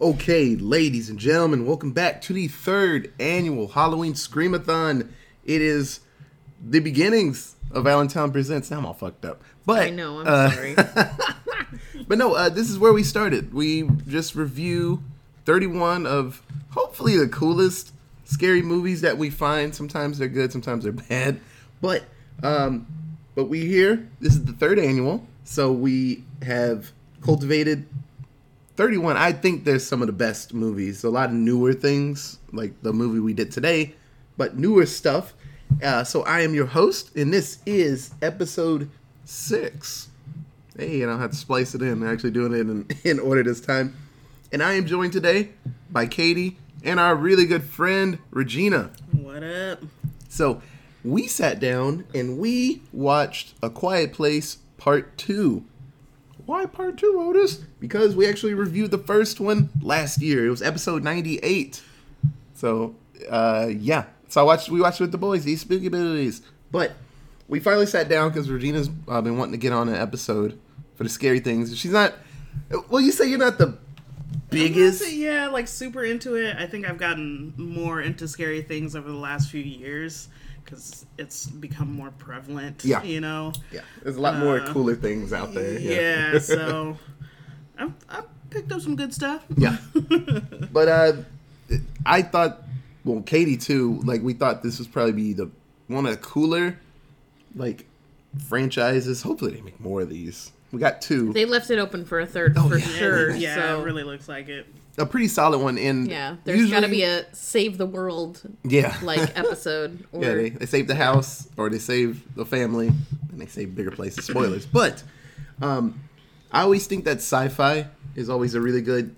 Okay, ladies and gentlemen, welcome back to the third annual Halloween Screamathon. It is the beginnings of Allentown Presents. Now I'm all fucked up. But I know, I'm uh, sorry. But no, uh, this is where we started. We just review 31 of hopefully the coolest scary movies that we find. Sometimes they're good, sometimes they're bad. But um, but we here. This is the third annual, so we have cultivated 31. I think there's some of the best movies. A lot of newer things, like the movie we did today, but newer stuff. Uh, so I am your host, and this is episode six. Hey, and I'll have to splice it in. I'm actually doing it in, in order this time. And I am joined today by Katie and our really good friend, Regina. What up? So we sat down and we watched A Quiet Place Part 2. Why Part 2, Otis? Because we actually reviewed the first one last year. It was episode 98. So, uh, yeah. So I watched. We watched it with the boys. These spooky movies. But we finally sat down because Regina's uh, been wanting to get on an episode for the scary things. She's not. Well, you say you're not the biggest. Honestly, yeah, like super into it. I think I've gotten more into scary things over the last few years because it's become more prevalent. Yeah. you know. Yeah, there's a lot more Uh, cooler things out there. Yeah, so I've, I've picked up some good stuff. Yeah. but uh I thought well Katie too, like we thought this was probably be the one of the cooler like franchises. Hopefully they make more of these. We got two. They left it open for a third Oh, for yeah. sure. yeah, so it really looks like it. a pretty solid one and yeah, there's got to be a save the world yeah. like episode. Or, yeah, they, they save the house or they save the family and they save bigger places. Spoilers. but um I always think that sci-fi is always a really good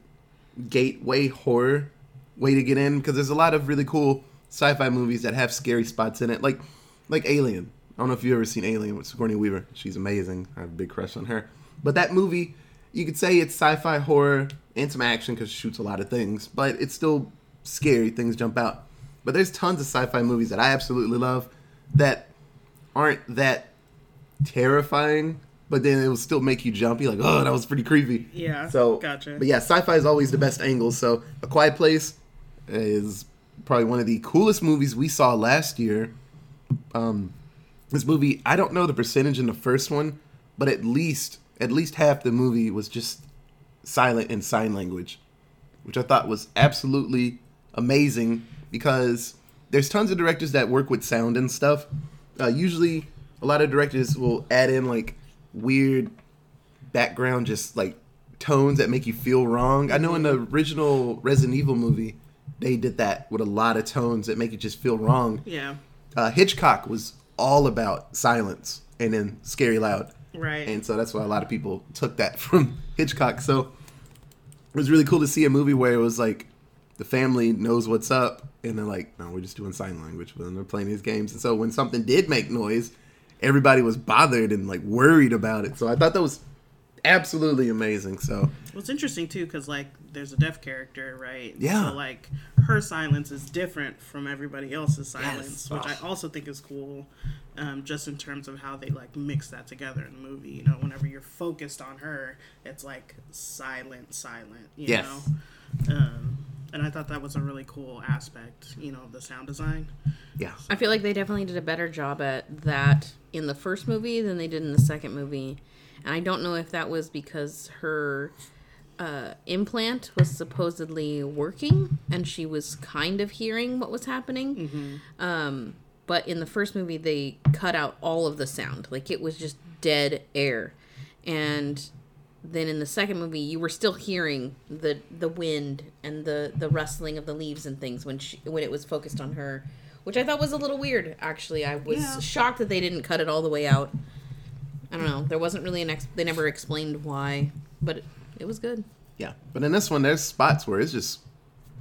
gateway horror way to get in because there's a lot of really cool sci-fi movies that have scary spots in it, like like Alien. I don't know if you've ever seen Alien with Sigourney Weaver. She's amazing. I have a big crush on her. But that movie, you could say it's sci-fi horror and some action because she shoots a lot of things, but it's still scary. Things jump out. But there's tons of sci-fi movies that I absolutely love that aren't that terrifying, but then it will still make you jump. You're like, oh, that was pretty creepy. Yeah, So, gotcha. But yeah, sci-fi is always the best angle. So, A Quiet Place is probably one of the coolest movies we saw last year. Um, this movie, I don't know the percentage in the first one, but at least at least half the movie was just silent in sign language, which I thought was absolutely amazing because there's tons of directors that work with sound and stuff. Uh, usually, a lot of directors will add in like weird background, just like tones that make you feel wrong. I know in the original Resident Evil movie, they did that with a lot of tones that make you just feel wrong. Yeah, Uh, Hitchcock was all about silence and then scary loud. right. And so that's why a lot of people took that from Hitchcock. So it was really cool to see a movie where it was like the family knows what's up and they're like, no, we're just doing sign language when they're playing these games. And so when something did make noise, everybody was bothered and like worried about it. So I thought that was absolutely amazing. So Well, it's interesting too because like there's a deaf character, right? Yeah. So like her silence is different from everybody else's silence, which I also think is cool, um, just in terms of how they like mix that together in the movie. You know, whenever you're focused on her, it's like silent, silent. You Yes. know. Um, and I thought that was a really cool aspect, you know, of the sound design. yeah. I feel like they definitely did a better job at that in the first movie than they did in the second movie. And I don't know if that was because her uh, implant was supposedly working and she was kind of hearing what was happening. Um, but in the first movie, they cut out all of the sound. Like it was just dead air. And then in the second movie, you were still hearing the the wind and the the rustling of the leaves and things when she when it was focused on her, which I thought was a little weird. Actually, I was Yeah. shocked that they didn't cut it all the way out. I don't know. There wasn't really an ex. They never explained why, but it, was good. Yeah, but in this one, there's spots where it's just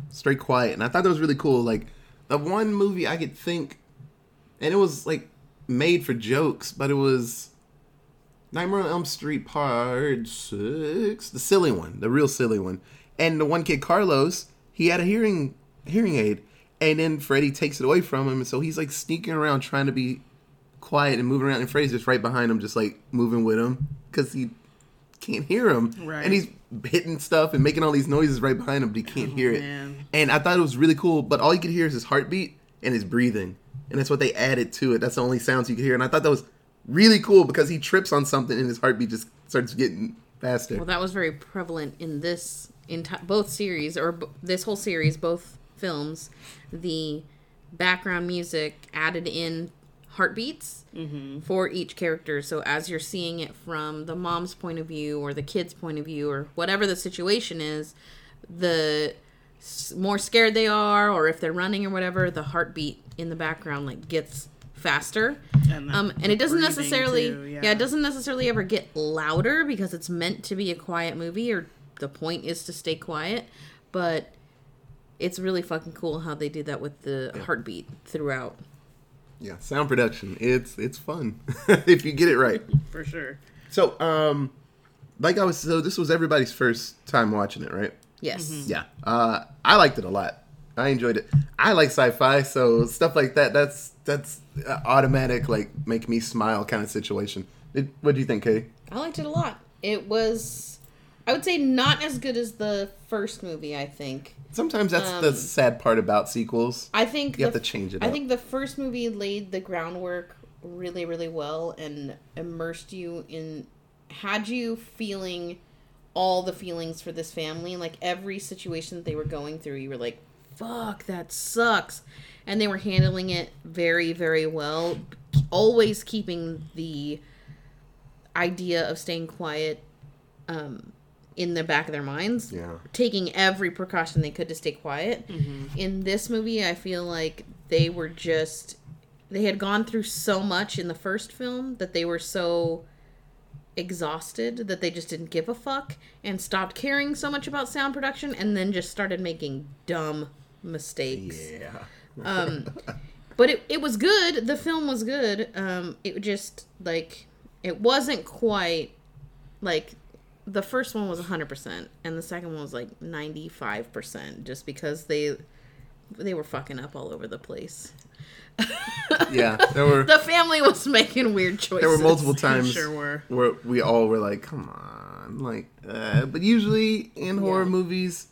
straight quiet, and I thought that was really cool. Like the one movie I could think, and it was like made for jokes, but it was Nightmare on Elm Street Part Six, the silly one, the real silly one, and the one kid Carlos, he had a hearing hearing aid, and then Freddy takes it away from him, and so he's like sneaking around trying to be quiet and moving around, and Freddy's just right behind him, just like moving with him because he can't hear him, Right. and he's hitting stuff and making all these noises right behind him, but he can't oh, hear it. Oh, man. And I thought it was really cool, but all you could hear is his heartbeat and his breathing, and that's what they added to it. That's the only sounds you could hear, and I thought that was really cool because he trips on something and his heartbeat just starts getting faster. Well, that was very prevalent in this in both series or b- this whole series, both films. The background music added in heartbeats for each character. So as you're seeing it from the mom's point of view or the kid's point of view or whatever the situation is, the more scared they are or if they're running or whatever, the heartbeat in the background like gets faster. And the- um, and it doesn't necessarily, too, yeah. it doesn't necessarily ever get louder because it's meant to be a quiet movie, or the point is to stay quiet. But it's really fucking cool how they do that with the heartbeat throughout. Yeah, sound production. It's it's fun if you get it right. for sure. So, um, like I was, so this was everybody's first time watching it, right? Yes. Yeah. Uh, I liked it a lot. I enjoyed it. I like sci-fi, so stuff like that. That's that's uh, automatic, like make me smile kind of situation. It, what do you think, Katie? I liked it a lot. It was, I would say, not as good as the first movie. I think. Sometimes that's the Um, sad part about sequels. I think You have to change it I up. think the first movie laid the groundwork really, really well and immersed you in, had you feeling all the feelings for this family. Like every situation that they were going through, you were like, fuck, that sucks. And they were handling it very, very well, always keeping the idea of staying quiet um, in the back of their minds Yeah. taking every precaution they could to stay quiet. In this movie, I feel like they were just they had gone through so much in the first film that they were so exhausted that they just didn't give a fuck and stopped caring so much about sound production and then just started making dumb mistakes. Yeah. Um but it, it was good. The film was good. Um it just like it wasn't quite like the first one was 100% and the second one was like 95% just because they they were fucking up all over the place. Yeah. There were The family was making weird choices. there were multiple times sure were. where we all were like, "Come on!" Like, uh, but usually in horror movies,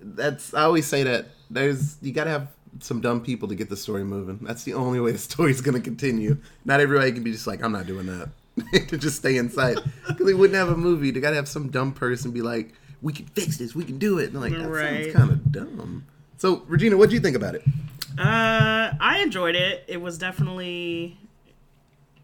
that's I always say that there's you got to have some dumb people to get the story moving. That's the only way the story's going to continue. Not everybody can be just like, "I'm not doing that," to just stay inside because they wouldn't have a movie. They got to have some dumb person be like, "We can fix this. We can do it." And like that Right. sounds kind of dumb. So, Regina, what do you think about it? Uh, I enjoyed it. It was definitely,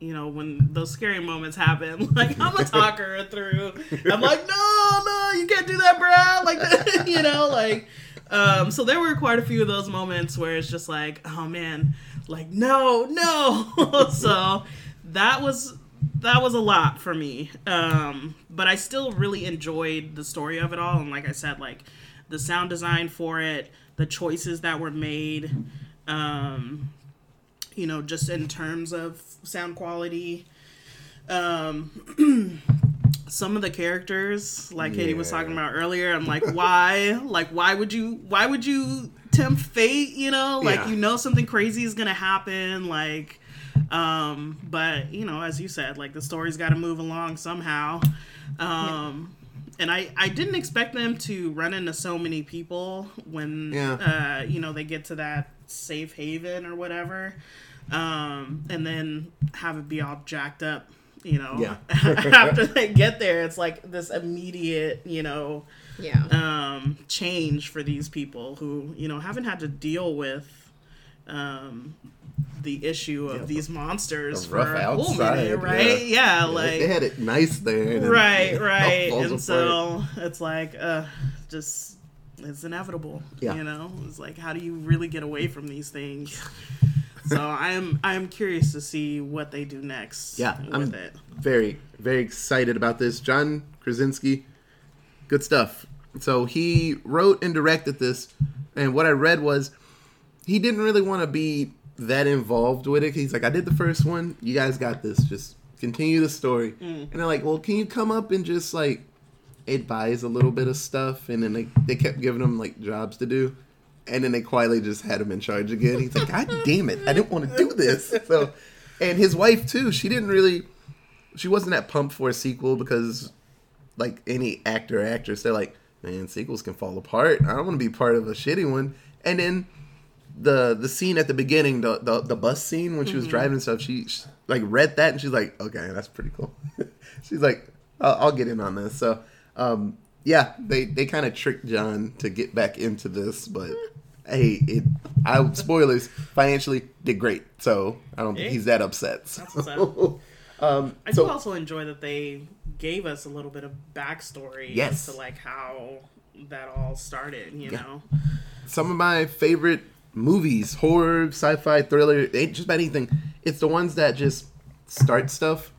you know, when those scary moments happen. Like I'm a talker through. I'm like, no, no, you can't do that, Brad. Like, you know, like. Um, so there were quite a few of those moments where it's just like, oh man, like no, no. so that was that was a lot for me. Um, but I still really enjoyed the story of it all, and like I said, like the sound design for it, the choices that were made, um, you know, just in terms of sound quality. Um, some of the characters, like Katie was talking about earlier, I'm like, why? like, why would you? Why would you tempt fate? You know, like Yeah. you know something crazy is gonna happen. Like, um, but you know, as you said, like the story's got to move along somehow. Um, and I I didn't expect them to run into so many people when Yeah. uh, you know they get to that safe haven or whatever, um, and then have it be all jacked up. You know, Yeah. after they get there, it's like this immediate, you know, Yeah. um, change for these people who you know haven't had to deal with um, the issue of Yeah, these monsters for a whole minute, right? Yeah, like they had it nice there. right, right, and apart. so it's like, uh, just it's inevitable. Yeah. You know, it's like how do you really get away from these things? so I'm I'm curious to see what they do next. Yeah, with I'm it. very, very excited about this. John Krasinski, good stuff. So he wrote and directed this, and what I read was he didn't really want to be that involved with it. He's like, I did the first one. You guys got this. Just continue the story. Mm. And they're like, Well, can you come up and just like advise a little bit of stuff? And then they they kept giving him like jobs to do. And then they quietly just had him in charge again. He's like, God damn it, I didn't want to do this. So, and his wife too, she didn't really, she wasn't that pumped for a sequel because like any actor or actress, they're like, man, sequels can fall apart. I don't want to be part of a shitty one. And then the the scene at the beginning, the the, the bus scene when she was driving and stuff, she, she like read that and she's like, okay, that's pretty cool. she's like, I'll, I'll get in on this. So, um, yeah, they they kind of tricked John to get back into this, but hey, it I spoilers financially did great, so I don't think Hey. he's that upset. That's what's So, um, I so do also enjoy that they gave us a little bit of backstory Yes. as to like how that all started. You Yeah. know, some of my favorite movies, horror, sci-fi, thriller, just about anything. It's the ones that just start stuff,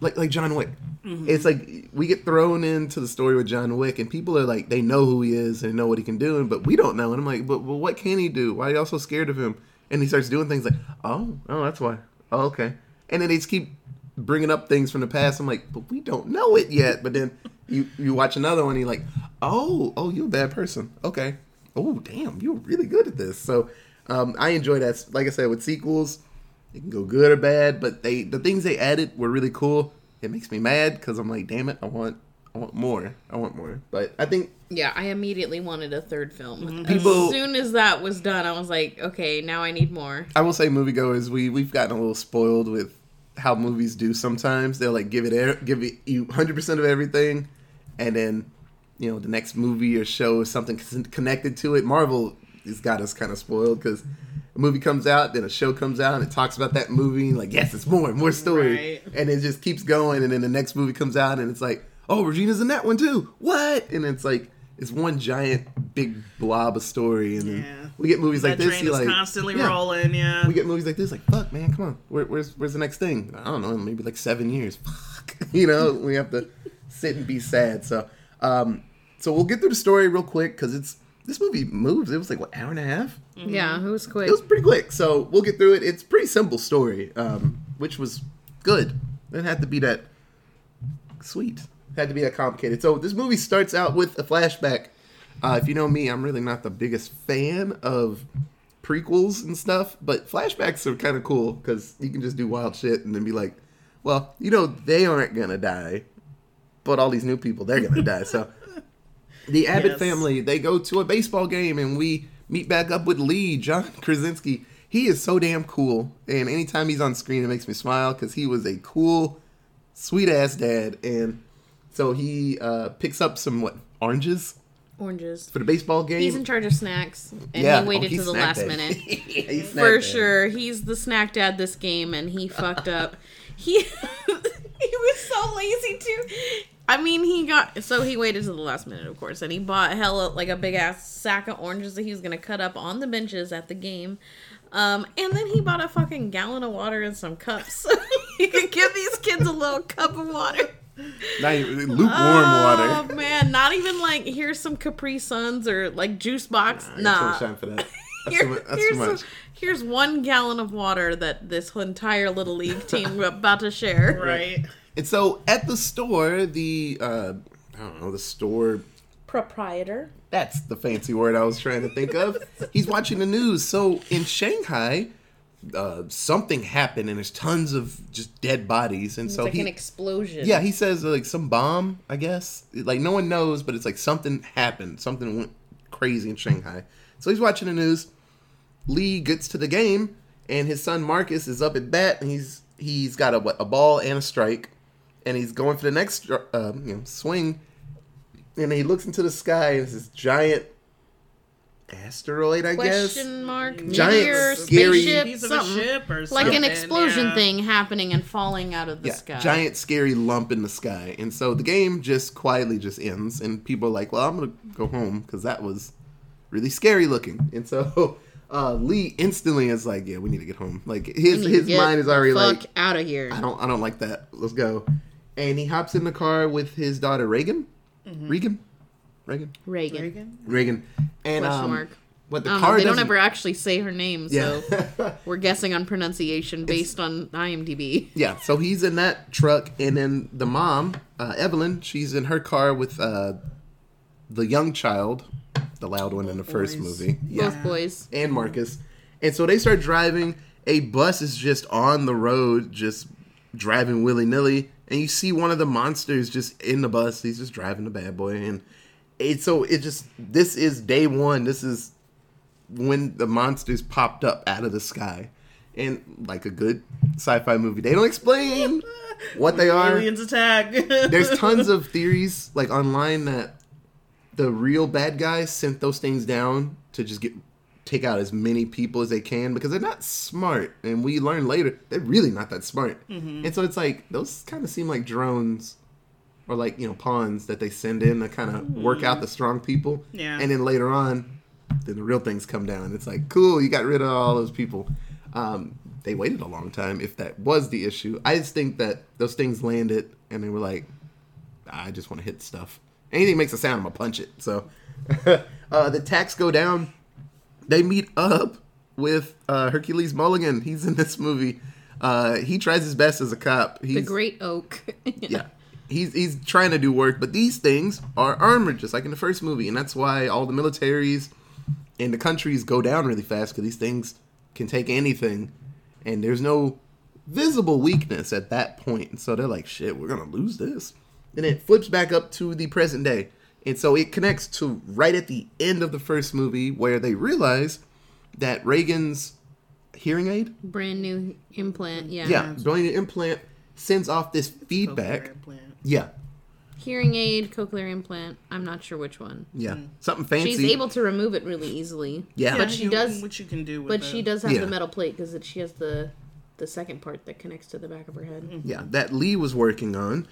like like John Wick. Mm-hmm. It's like we get thrown into the story with John Wick, and people are like, they know who he is and know what he can do, but we don't know. And I'm like, but, but what can he do? Why are y'all so scared of him? And he starts doing things like, oh, oh, that's why. Oh, okay. And then they just keep bringing up things from the past. I'm like, but we don't know it yet. But then you you watch another one, and you're like, oh, oh, you're a bad person. Okay. Oh, damn, you're really good at this. So um, I enjoy that. Like I said, with sequels, it can go good or bad. But they the things they added were really cool. It makes me mad because I'm like, damn it, I want I want more. I want more. But I think Yeah, I immediately wanted a third film. People- as soon as that was done, I was like, okay, now I need more. I will say, moviegoers, we we've gotten a little spoiled with how movies do. Sometimes they'll like give it air, give it you hundred percent of everything, and then you know the next movie or show or something connected to it. Marvel has got us kind of spoiled because a movie comes out, then a show comes out, and it talks about that movie. Like, yes, it's more, and more story, Right. and it just keeps going. And then the next movie comes out, and it's like, oh, Regina's in that one too. What? And it's like. It's one giant big blob of story, and then Yeah. we get movies like this. train like, constantly yeah rolling. Yeah, we get movies like this, like fuck, man, come on, Where, where's where's the next thing? I don't know, maybe like seven years. Fuck, you know, we have to sit and be sad. So, um, so we'll get through the story real quick because it's this movie moves. It was like what hour and a half. Yeah, it was quick. It was pretty quick, so we'll get through it. It's a pretty simple story, um, which was good. It have to be that sweet. It had to be that complicated. So this movie starts out with a flashback. Uh, if you know me, I'm really not the biggest fan of prequels and stuff, but flashbacks are kind of cool because you can just do wild shit and then be like, well, you know, they aren't gonna die, but all these new people, they're gonna die. So the Abbott Yes. family, they go to a baseball game and we meet back up with Lee, John Krasinski. He is so damn cool. And anytime he's on screen, it makes me smile because he was a cool, sweet ass dad. And so he uh, picks up some, what, oranges Oranges. for the baseball game? He's in charge of snacks, and Yeah. he waited Oh, to the last it. minute. For it. sure, he's the snack dad this game, and he fucked up. He he was so lazy too. I mean, he got so he waited to the last minute, of course, and he bought hella like a big ass sack of oranges that he was gonna cut up on the benches at the game. Um, and then he bought a fucking gallon of water and some cups. so he could give these kids a little cup of water. Not even- lukewarm Oh water. man, not even like here's some Capri Suns or like juice box. I got too Nah, much time for that. That's Here- too. That's here's, too much. some- here's one gallon of water that this entire little league team are about to share. right. And so at the store, the uh, I don't know, the store Proprietor. That's the fancy word I was trying to think of. He's watching the news. So in Shanghai, uh, something happened, and there's tons of just dead bodies. And It's so like he, an explosion. yeah, he says uh, like some bomb. I guess like no one knows, but it's like something happened. Something went crazy in Shanghai. So he's watching the news. Lee gets to the game, and his son Marcus is up at bat, and he's he's got a what, a ball and a strike, and he's going for the next uh, you know swing, and he looks into the sky, and it's this giant asteroid, I guess. Question mark. Giant, meteor, scary- spaceship, Piece of a ship or Like an explosion yeah. thing happening and falling out of the Yeah, sky. giant scary lump in the sky, and so the game just quietly just ends, and people are like, "Well, I'm gonna go home because that was really scary looking." And so uh, Lee instantly is like, "Yeah, we need to get home." Like his his mind is already fuck like, out of here. I don't I don't like that. Let's go. And he hops in the car with his daughter Reagan. Mm-hmm. Regan? Reagan? Reagan. Reagan? Reagan. And Question um, mark. what the I car they don't doesn't- ever actually say her name, Yeah. so we're guessing on pronunciation based on IMDb. yeah, so he's in that truck and then the mom, uh, Evelyn, she's in her car with uh, the young child, the loud one in the first boys. movie. Yeah. Both boys. and Marcus. And so they start driving. A bus is just on the road, just driving willy nilly. And you see one of the monsters just in the bus. He's just driving the bad boy, and it so it just this is day one. This is when the monsters popped up out of the sky, and like a good sci-fi movie, they don't explain what they are. Aliens attack. There's tons of theories like online that the real bad guys sent those things down to just get take out as many people as they can because they're not smart and we learn later they're really not that smart and so it's like those kind of seem like drones or like you know pawns that they send in to kind of work out the strong people Yeah. and then later on then the real things come down it's like cool you got rid of all those people um, they waited a long time if that was the issue i just think that those things landed and they were like I just want to hit stuff. Anything makes a sound, I'm gonna punch it. So uh, the attacks go down. They meet up with uh, Hercules Mulligan. He's in this movie. Uh, he tries his best as a cop. He's, The Great Oak. yeah. He's he's trying to do work, but these things are armored just like in the first movie, and that's why all the militaries and the countries go down really fast because these things can take anything, and there's no visible weakness at that point. And So they're like, "Shit, we're gonna lose this," and it flips back up to the present day, and so it connects to right at the end of the first movie where they realize that Reagan's hearing aid, Brand new implant. Yeah. yeah, brand new implant, sends off this feedback. Implant. Yeah, Hearing aid, cochlear implant. I'm not sure which one. yeah, something fancy. She's able to remove it really easily. Yeah. But she you- does. What you can do with But the- she does have Yeah. the metal plate because she has the the second part that connects to the back of her head. yeah, that Lee was working on,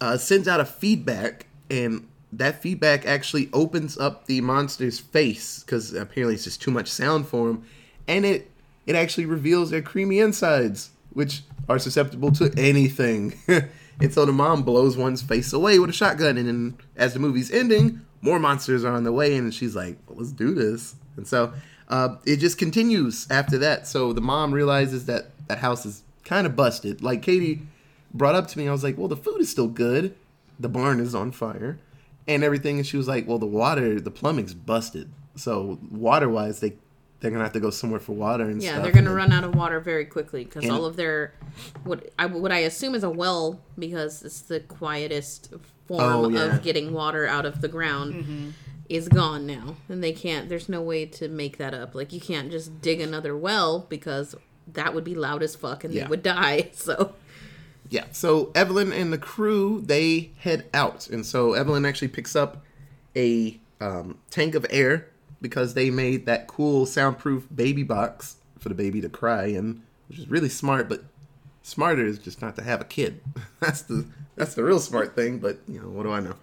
uh, sends out a feedback, and that feedback actually opens up the monster's face because apparently it's just too much sound for him, and it it actually reveals their creamy insides, which are susceptible to anything. and so the mom blows one's face away with a shotgun, and then as the movie's ending, more monsters are on the way, and she's like, well, "Let's do this." And so uh, it just continues after that. So the mom realizes that that house is kind of busted. Like Katie brought up to me, I was like, "Well, the food is still good. The barn is on fire, and everything." And she was like, "Well, the water, the plumbing's busted. So water wise, they they're gonna have to go somewhere for water and Yeah, stuff." they're gonna And- run out of water very quickly because all of their what I what I assume is a well because it's the quietest form Oh, yeah. of getting water out of the ground mm-hmm. is gone now, and they can't. There's no way to make that up. Like you can't just dig another well because that would be loud as fuck and Yeah. they would die. So Yeah. So Evelyn and the crew they head out, and so Evelyn actually picks up a um, tank of air because they made that cool soundproof baby box for the baby to cry in, which is really smart. But smarter is just not to have a kid. that's the that's the real smart thing. But you know what do I know?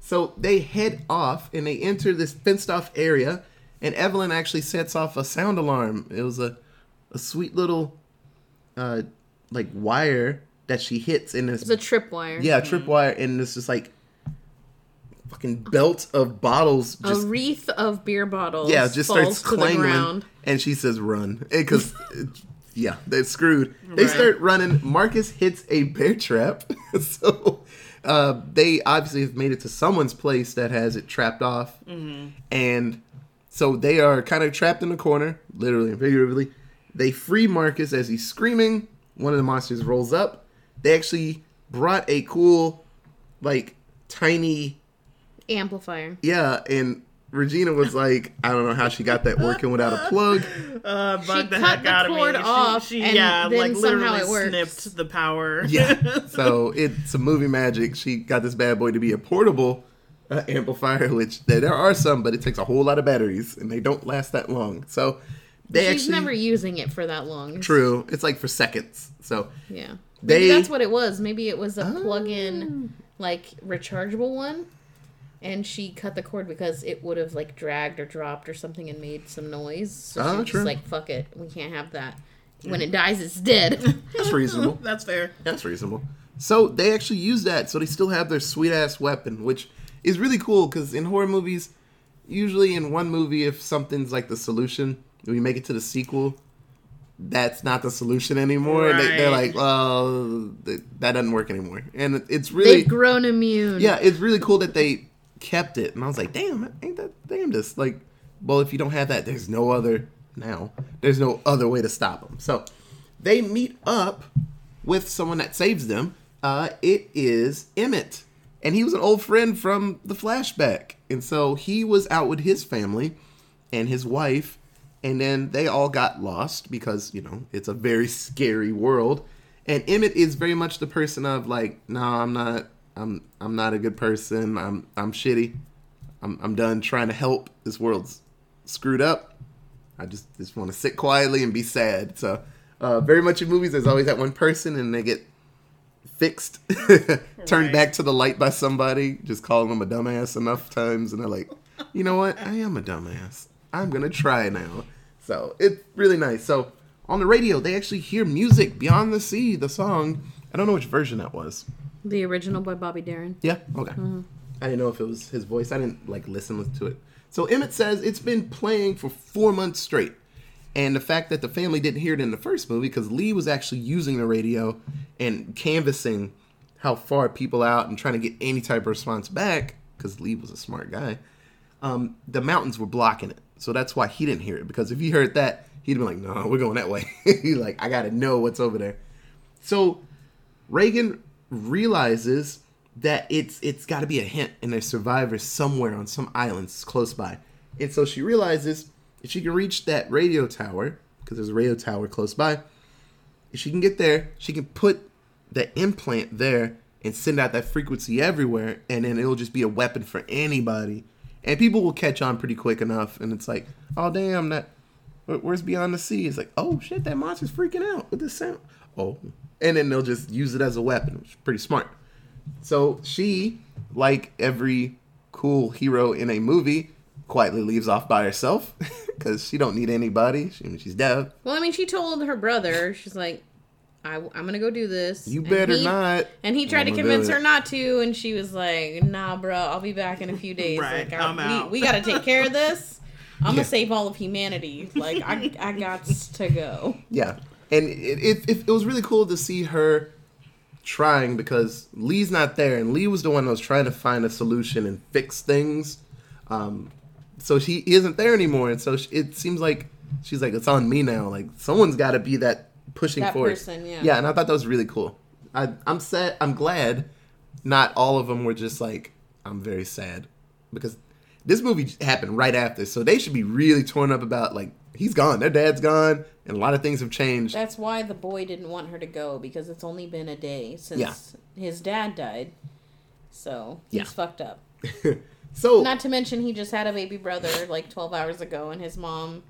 So they head off and they enter this fenced off area, and Evelyn actually sets off a sound alarm. It was a a sweet little uh like wire that she hits in this it's a tripwire. yeah mm-hmm. tripwire and it's just like fucking belt of bottles A wreath of beer bottles. yeah just falls starts clanging and she says run. Eh, because eh, yeah they're screwed. They Right. start running. Marcus hits a bear trap. So uh, they obviously have made it to someone's place that has it trapped off. Mm-hmm. And so they are kind of trapped in the corner literally and figuratively. They free marcus as he's screaming. One of the monsters rolls up they actually brought a cool like tiny Amplifier. yeah, and Regina was like, I don't know how she got that working without a plug. uh, bugged She the cut heck the out of me. cord She- off, She, and yeah, then like somehow literally it works. snipped the power. Yeah, so it's a movie magic. She got this bad boy to be a portable uh, amplifier, which there, there are some, but it takes a whole lot of batteries, and they don't last that long. So they She's actually never using it for that long. True. It's like for seconds. So Yeah. They- Maybe that's what it was. Maybe it was a Oh. plug-in, like rechargeable one, and she cut the cord because it would have like dragged or dropped or something and made some noise. So Oh, she ah, was true. like, "Fuck it, we can't have that. When it dies, it's dead." that's reasonable. That's fair. That's reasonable. So they actually use that, so they still have their sweet ass weapon, which is really cool because in horror movies, usually in one movie, if something's like the solution, when you make it to the sequel, that's not the solution anymore. They, they're like, well, th- that doesn't work anymore, and it's really, They've grown immune. yeah, it's really cool that they kept it. And I was like, damn, ain't that damn this? Like, well, if you don't have that, there's no other now. There's no other way to stop them. So they meet up with someone that saves them, Uh, it is Emmett, and he was an old friend from the flashback, and so he was out with his family and his wife, and then they all got lost because you know it's a very scary world, and Emmett is very much the person of like, no, I'm not, I'm, I'm not a good person. I'm, I'm shitty. I'm, I'm done trying to help. This world's screwed up. I just just want to sit quietly and be sad. So, uh, very much in movies, there's always that one person, and they get fixed, turned Right. back to the light by somebody, just calling them a dumbass enough times, and they're like, you know what? I am a dumbass. I'm gonna try now. So it's really nice. So on the radio, they actually hear music beyond the sea. The song. I don't know which version that was. The original by Bobby Darin. Yeah. Okay. I didn't know if it was his voice. I didn't like listen to it. So Emmett says it's been playing for four months straight, and the fact that the family didn't hear it in the first movie because Lee was actually using the radio and canvassing how far people out and trying to get any type of response back because Lee was a smart guy. Um, the mountains were blocking it, so that's why he didn't hear it. Because if he heard that, he'd be like, "No, we're going that way." He's like, "I got to know what's over there." So Reagan realizes that it's it's got to be a hint and there's survivors somewhere on some islands close by. And so she realizes if she can reach that radio tower, because there's a radio tower close by, if she can get there, she can put the implant there and send out that frequency everywhere, and then it'll just be a weapon for anybody. And people will catch on pretty quick enough, and it's like, oh damn, that where's beyond the sea? It's like, oh shit, that monster's freaking out with this sound. Oh, and then they'll just use it as a weapon, which is pretty smart. So she, like every cool hero in a movie, quietly leaves off by herself because she don't need anybody. She, she's dead. Well, I mean, she told her brother, she's like, I, am gonna go do this. You And better he- not. And he tried to convince her not to, and she was like, "Nah, bro, I'll be back in a few days. Right, like, I- I'm we, we got to take care of this. I'm Yeah. gonna save all of humanity. Like, I, I got to go. Yeah, and it, it, it, it was really cool to see her trying because Lee's not there, and Lee was the one that was trying to find a solution and fix things. Um, so she isn't there anymore, and so she, it seems like she's like, it's on me now. Like someone's got to be that pushing That force. person, yeah. Yeah, and I thought that was really cool. I, I'm sad. I'm glad not all of them were just like, I'm very sad because this movie happened right after, so they should be really torn up about like he's gone, their dad's gone, and a lot of things have changed. That's why the boy didn't want her to go because it's only been a day since Yeah. his dad died. So he's Yeah. fucked up. so Not to mention he just had a baby brother like 12 hours ago, and his mom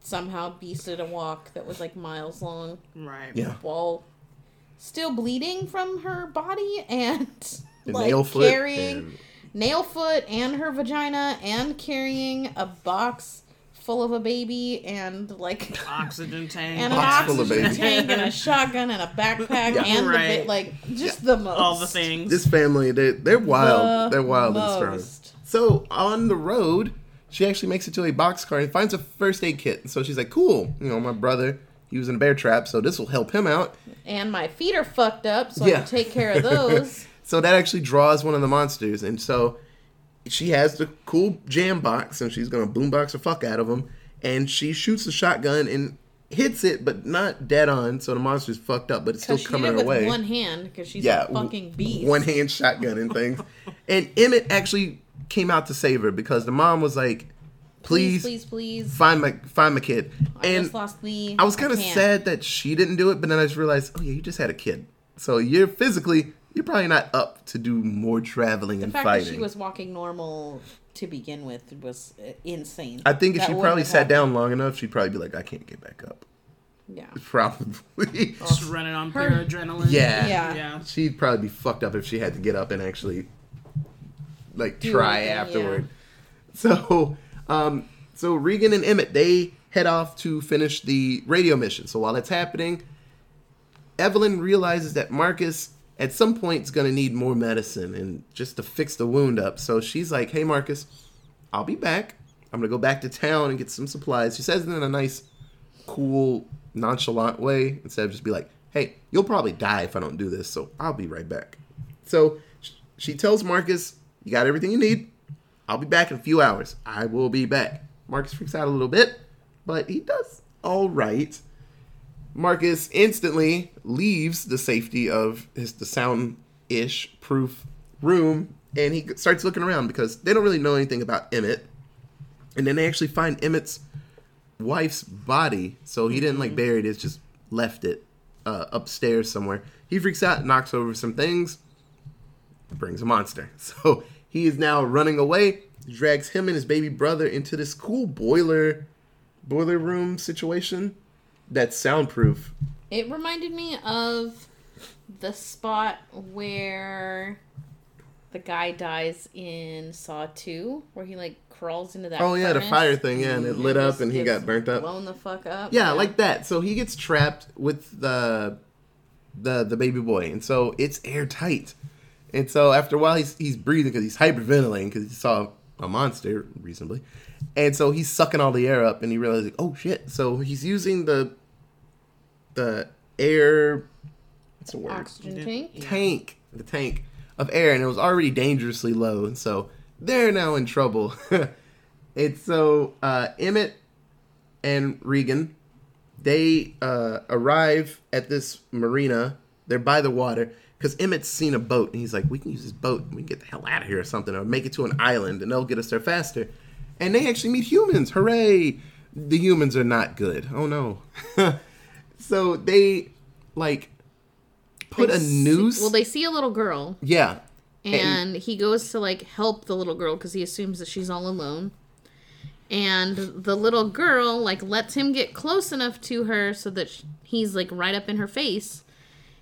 somehow beasted a walk that was like miles long Right. yeah, while still bleeding from her body and and like nail foot carrying and- nail foot and her vagina and carrying a box full of a baby and like Oxygen tank. and an Box full of oxygen baby. tank and a shotgun and a backpack Yeah. and the Right. bit like just the most all the things. this family they they're wild. The they're wild and strong. So on the road, she actually makes it to a box car and finds a first aid kit. And so she's like, "Cool, you know, my brother, he was in a bear trap, so this will help him out." and my feet are fucked up so I can take care of those. So that actually draws one of the monsters, and so she has the cool jam box, and she's gonna boombox the fuck out of him, and she shoots the shotgun and hits it, but not dead on. So the monster's fucked up, but it's still coming her way. one hand because she's yeah, a fucking beast. one hand shotgun and things. and Emmett actually came out to save her because the mom was like, please, "Please, please, please. find my find my kid." I and just lost Lee. I was kind of sad that she didn't do it, but then I just realized, oh yeah, you just had a kid, so you're physically you're probably not up to do more traveling and The and fact fighting. that she was walking normal to begin with was uh, insane. I think if That she probably sat happened. down long enough, she'd probably be like, I can't get back up. Yeah. Probably. Just running on Her- pure adrenaline. Yeah. Yeah. Yeah. She'd probably be fucked up if she had to get up and actually like Do try anything, afterward. So, um, so Regan and Emmett they head off to finish the radio mission. So while that's happening, Evelyn realizes that Marcus at some point is going to need more medicine and just to fix the wound up. So she's like, "Hey Marcus, I'll be back. I'm going to go back to town and get some supplies." She says it in a nice, cool, nonchalant way instead of just be like, "Hey, you'll probably die if I don't do this, so I'll be right back." So she tells Marcus, "You got everything you need. I'll be back in a few hours. I will be back." Marcus freaks out a little bit, but he does all right. Marcus instantly leaves the safety of his the sound ish proof room and he starts looking around because they don't really know anything about Emmett. And then they actually find Emmett's wife's body. So he didn't like bury it, it's just left it uh, upstairs somewhere. He freaks out, knocks over some things, brings a monster. So he is now running away, drags him and his baby brother into this cool boiler boiler room situation that's soundproof. It reminded me of the spot where the guy dies in Saw 2, where he like crawls into that. Oh yeah, the fire thing, yeah, and it lit up and he got burnt up. Blown the fuck up. Yeah, like that. So he gets trapped with the the the baby boy, and so it's airtight. And so after a while, he's he's breathing because he's hyperventilating because he saw a monster reasonably, and so he's sucking all the air up, and he realizes, like, oh shit! So he's using the the air. What's the word? Oxygen tank. tank, the tank of air, and it was already dangerously low, and so they're now in trouble. it's so uh, Emmett and Regan, they uh, arrive at this marina. They're by the water because Emmett's seen a boat, and he's like, "We can use this boat. and We can get the hell out of here or something, or make it to an island, and they'll get us there faster." And they actually meet humans. Hooray! The humans are not good. Oh no. so they like put They a see- noose. well, they see a little girl, yeah, and he goes to like help the little girl because he assumes that she's all alone. And the little girl like lets him get close enough to her so that he's like right up in her face.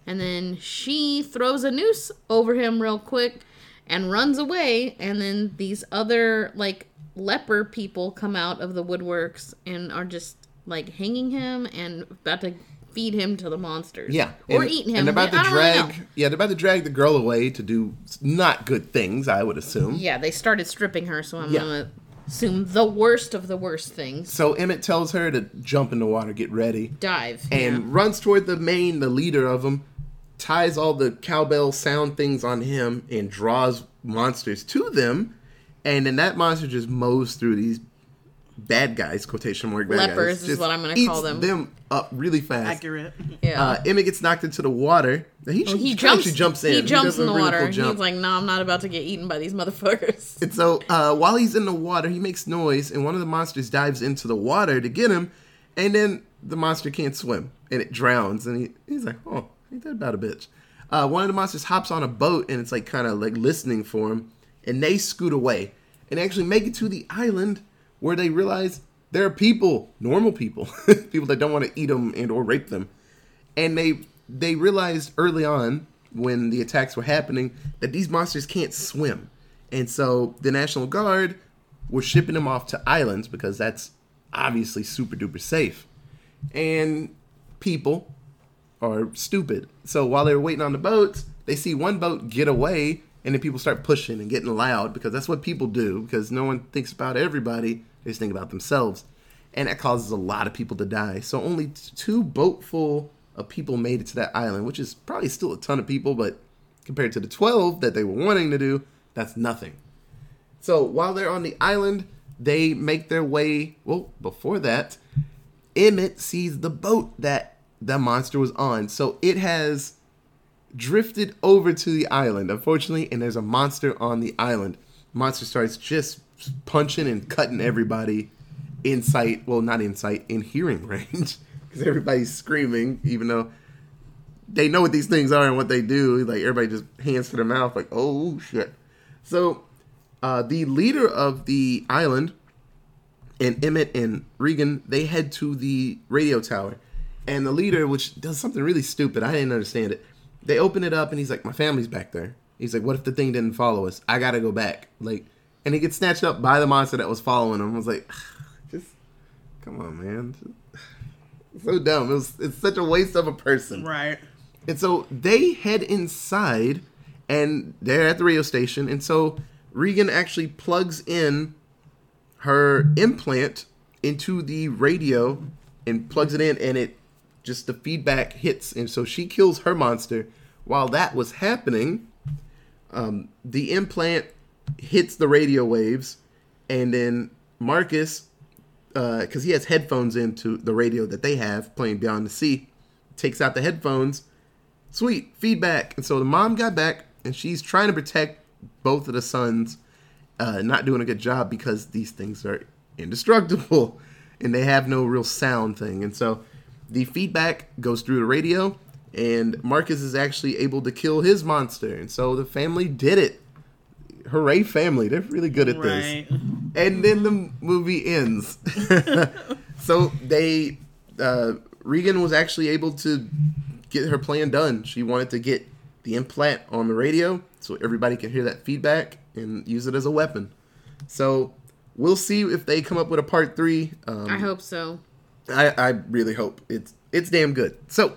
And then she throws a noose over him real quick and runs away. And then these other like leper people come out of the woodworks and are just like hanging him and about to feed him to the monsters. Yeah, Or and, eating him. And about to really drag. yeah, they're about to drag the girl away to do not good things. I would assume. Yeah, they started stripping her, so I'm Yeah. gonna assume the worst of the worst things. So Emmett tells her to jump in the water, get ready, Dive. and yeah. runs toward the main, the leader of them, ties all the cowbell sound things on him, and draws monsters to them. And then that monster just mows through these bad guys, quotation mark bad Lepers guys. is what I'm gonna eats call them. them up really fast. Accurate. yeah. Uh, Emmett gets knocked into the water. He, Well, he, he jumps. actually jumps in. He jumps does a in the really water. cool jump. He's like, "No, I'm not about to get eaten by these motherfuckers." And so uh, while he's in the water, he makes noise, and one of the monsters dives into the water to get him, and then the monster can't swim, and it drowns, and he, he's like, "Oh, ain't that about a bitch?" Uh, one of the monsters hops on a boat, and it's like kind of like listening for him, and they scoot away, and actually make it to the island where they realize there are people, normal people, people that don't want to eat them and or rape them, and they they realized early on when the attacks were happening that these monsters can't swim. And so the national guard was shipping them off to islands because that's obviously super duper safe. And people are stupid so while they were waiting on the boats they see one boat get away and then people start pushing and getting loud because that's what people do because no one thinks about everybody they just think about themselves and that causes a lot of people to die. So only two boatful of people made it to that island, which is probably still a ton of people, but compared to the 12 that they were wanting to do, that's nothing. So while they're on the island, they make their way. Well, before that, Emmett sees the boat that the monster was on. So it has drifted over to the island, unfortunately, and there's a monster on the island. Monster starts just punching and cutting everybody in sight. Well, not in sight, in hearing range, because everybody's screaming, even though they know what these things are and what they do. Like everybody just hands to their mouth, like, oh shit. So, uh, the leader of the island and Emmett and Regan, they head to the radio tower. And the leader, which does something really stupid, I didn't understand it. They open it up and he's like, My family's back there. He's like, What if the thing didn't follow us? I gotta go back. Like and he gets snatched up by the monster that was following him. I was like, just come on, man. So dumb. It was it's such a waste of a person. Right. And so they head inside and they're at the radio station. And so Regan actually plugs in her implant into the radio and plugs it in and it just the feedback hits and so she kills her monster while that was happening um, the implant hits the radio waves and then marcus because he has headphones into the radio that they have playing beyond the sea takes out the headphones. Sweet feedback. And so the mom got back, and she's trying to protect both of the sons, uh, not doing a good job because these things are indestructible, and they have no real sound thing. And so the feedback goes through the radio, and Marcus is actually able to kill his monster. And so the family did it. Hooray, family! They're really good at this and then the movie ends. so they, uh, Regan was actually able to get her plan done. She wanted to get the implant on the radio so everybody can hear that feedback and use it as a weapon. So we'll see if they come up with a part three. Um, I hope so. I, I really hope it's it's damn good. So,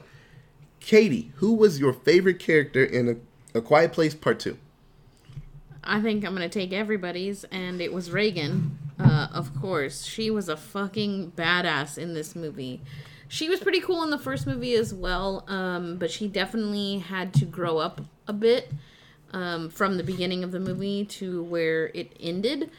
Katie, who was your favorite character in a, a Quiet Place Part Two? I think I'm gonna take everybody's, and it was Regan. Uh, of course, she was a fucking badass in this movie. She was pretty cool in the first movie as well, um, but she definitely had to grow up a bit um, from the beginning of the movie to where it ended.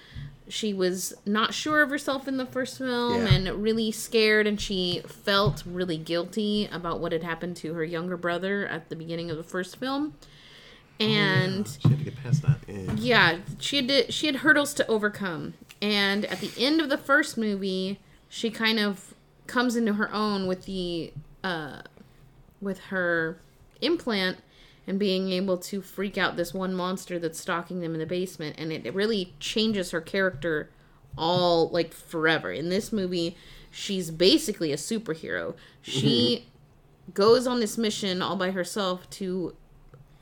She was not sure of herself in the first film Yeah. and really scared, and she felt really guilty about what had happened to her younger brother at the beginning of the first film. And She had to get past that. Yeah. yeah, she had to, she had hurdles to overcome, and at the end of the first movie, she kind of comes into her own with the uh, with her implant and being able to freak out this one monster that's stalking them in the basement, and it, it really changes her character all like forever. In this movie, she's basically a superhero. She mm-hmm. goes on this mission all by herself to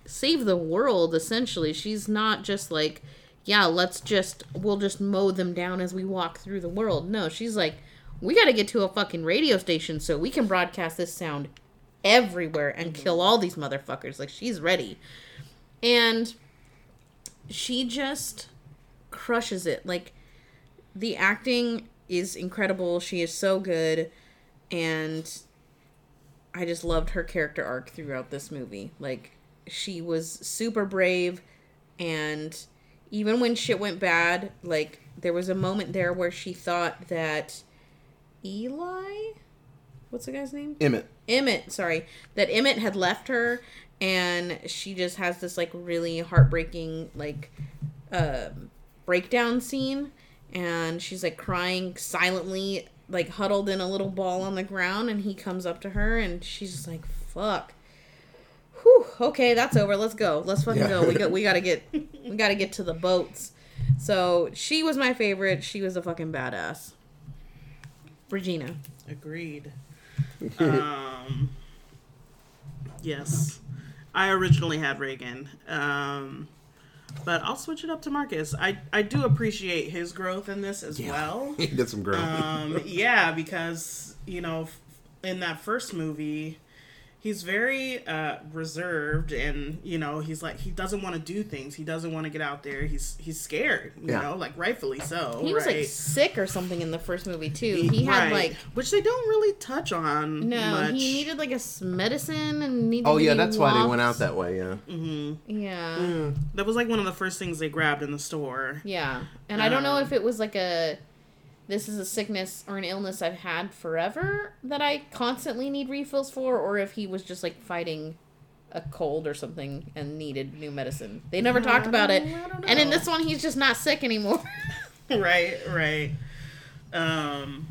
save the world essentially she's not just like yeah let's just we'll just mow them down as we walk through the world no she's like we got to get to a fucking radio station so we can broadcast this sound everywhere and mm-hmm. kill all these motherfuckers. Like she's ready. And she just crushes it. Like the acting is incredible. She is so good. And I just loved her character arc throughout this movie. Like she was super brave. And even when shit went bad, like there was a moment there where she thought that Eli what's the guy's name? Emmett. Emmett, sorry, that Emmett had left her and she just has this like really heartbreaking like uh, breakdown scene and she's like crying silently like huddled in a little ball on the ground and he comes up to her and she's just like fuck. Whew, okay that's over. Let's go. Let's fucking Yeah. go. We got we gotta get we gotta get to the boats. So she was my favorite. She was a fucking badass. Regina. Agreed. Um, yes, I originally had Regan, um, but I'll switch it up to Marcus. I I do appreciate his growth in this as well. He did some growth. Um, yeah, because you know, in that first movie, he's very uh, reserved, and you know, he's like he doesn't want to do things. He doesn't want to get out there. He's he's scared. You Yeah. know, like rightfully so. he was right? like sick or something in the first movie too he had Right. like which they don't really touch on. No, much. he needed like a medicine and needed. oh yeah, be that's why they went out that way. Yeah. Mm-hmm. Yeah, That was like one of the first things they grabbed in the store. yeah, and I don't know Um, if it was like a, this is a sickness or an illness I've had forever that I constantly need refills for, or if he was just like fighting a cold or something and needed new medicine. They never talked about it, and in this one he's just not sick anymore. right, right. Um,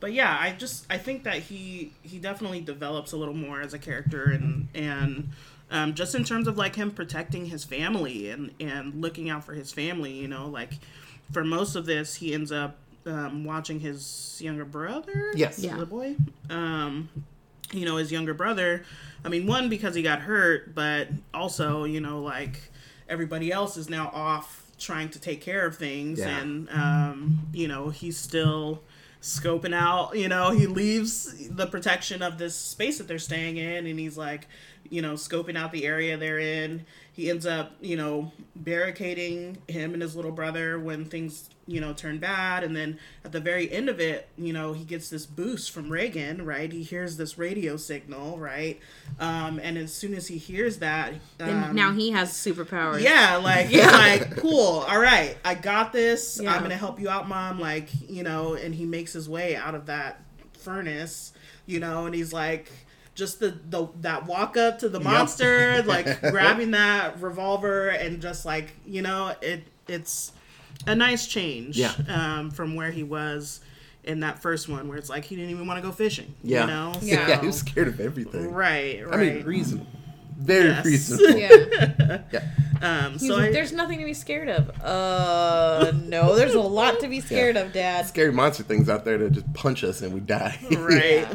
but yeah, I just I think that he he definitely develops a little more as a character and and um, just in terms of like him protecting his family and and looking out for his family. You know, like for most of this, he ends up um, watching his younger brother. Yes. Yeah. the boy. Um, you know, his younger brother. I mean, one because he got hurt, but also, you know, like everybody else is now off trying to take care of things, Yeah. and um, you know, he's still scoping out. You know, he leaves the protection of this space that they're staying in, and he's like, you know, scoping out the area they're in. He ends up, you know, barricading him and his little brother when things, you know, turn bad. And then at the very end of it, you know, he gets this boost from Regan, right? He hears this radio signal, right? Um, and as soon as he hears that, and um, now he has superpowers. yeah, like he's like, cool, all right, I got this. Yeah. I'm gonna help you out, mom. Like, you know, and he makes his way out of that furnace, you know, and he's like just the, the that walk up to the monster, like grabbing that revolver and just like you know it it's a nice change Yeah. um, from where he was in that first one where it's like he didn't even want to go fishing. Yeah. You know? Yeah. yeah, he was scared of everything. Right, right. I mean, reasonable. Very Yes. reasonable. Yeah. yeah. um, so like, I, there's nothing to be scared of. Uh, no, there's a lot to be scared of, Dad. Scary monster things out there that just punch us and we die. right. Yeah.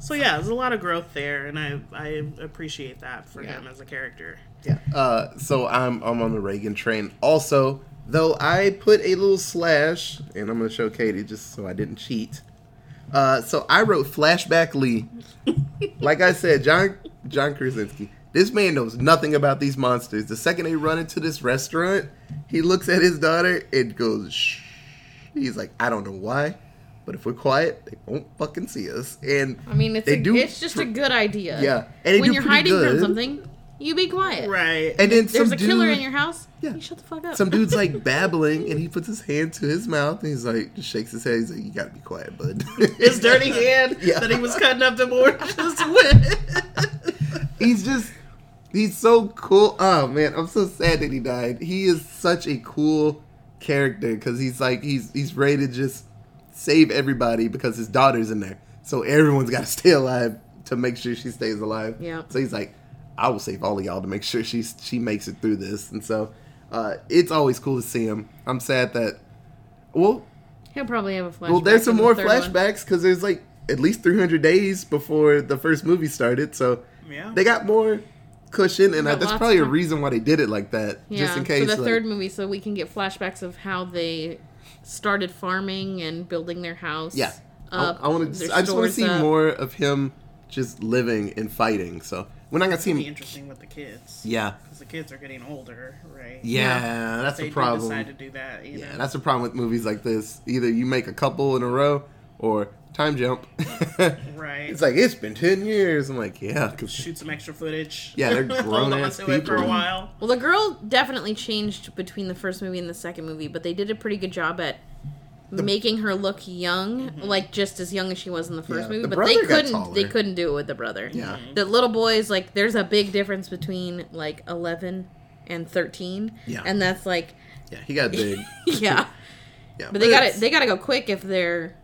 So yeah, there's a lot of growth there, and I I appreciate that for Yeah. him as a character. Yeah. Uh, so I'm I'm on the Regan train. Also, though I put a little slash, and I'm gonna show Katie just so I didn't cheat. Uh, so I wrote flashback Lee. like I said, John John Krasinski. This man knows nothing about these monsters. The second they run into this restaurant, he looks at his daughter and goes, "Shh." He's like, I don't know why, but if we're quiet, they won't fucking see us. And I mean, it's They a, do it's just tr- a good idea. Yeah, and they when do you're hiding good. from something, you be quiet. Right. and then some There's a killer in your house. Yeah. You shut the fuck up. Some dude's like babbling, and he puts his hand to his mouth, and he's like, just shakes his head. He's like, "You gotta be quiet, bud." his dirty hand Yeah. that he was cutting up the oranges with. he's just, he's so cool. Oh man, I'm so sad that he died. He is such a cool character because he's like, he's he's ready to just save everybody because his daughter's in there, so everyone's got to stay alive to make sure she stays alive. Yeah. So he's like, I will save all of y'all to make sure she's she makes it through this, and so. Uh, it's always cool to see him. I'm sad that, well, He'll probably have a flashback. Well, there's some in the more flashbacks because there's like at least 300 days before the first movie started, so Yeah. they got more cushion, and Got that's probably a reason why they did it like that, Yeah, just in case. for the like- third movie, so we can get flashbacks of how they started farming and building their house. yeah, up, I, want to. I just want to see up. more of him just living and fighting. So we're not gonna see It'd him. interesting with the kids. Yeah, Because the kids are getting older, right? yeah, that's They a problem. decide to do that. You Yeah, know? that's a problem with movies like this. Either you make a couple in a row, or time jump. right. It's like it's been ten years. I'm like, yeah, 'cause- shoot some extra footage. Yeah, they're Hold grown on ass to it for a while. Well, the girl definitely changed between the first movie and the second movie, but they did a pretty good job at making her look young, mm-hmm. like just as young as she was in the first Yeah, movie. the But they couldn't. They couldn't do it with the brother. Yeah. Mm-hmm. The little boys, like, there's a big difference between like 11 and 13. Yeah. And that's like, yeah, he got big. yeah. Yeah, But they got it's- to They got to go quick if they're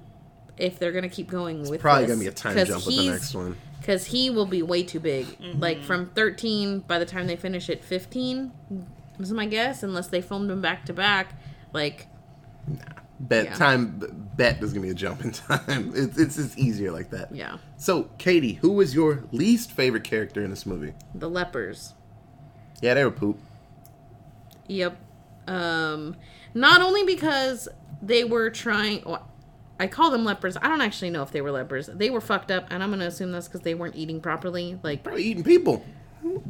if they're gonna keep going with. Probably this. gonna be a time jump with the next one. because he will be way too big. Mm-hmm. Like from 13, by the time they finish it, 15 is my guess, unless they filmed them back to back. Like, nah. Bet Yeah. time bet there's gonna be a jump in time. It's it's just easier like that. yeah, So, Katie, who was your least favorite character in this movie? the lepers. Yeah, they were poop. Yep. Um, not only because they were trying. Well, I call them lepers. I don't actually know if they were lepers. They were fucked up, and I'm gonna assume that's because they weren't eating properly. Like, Probably eating people.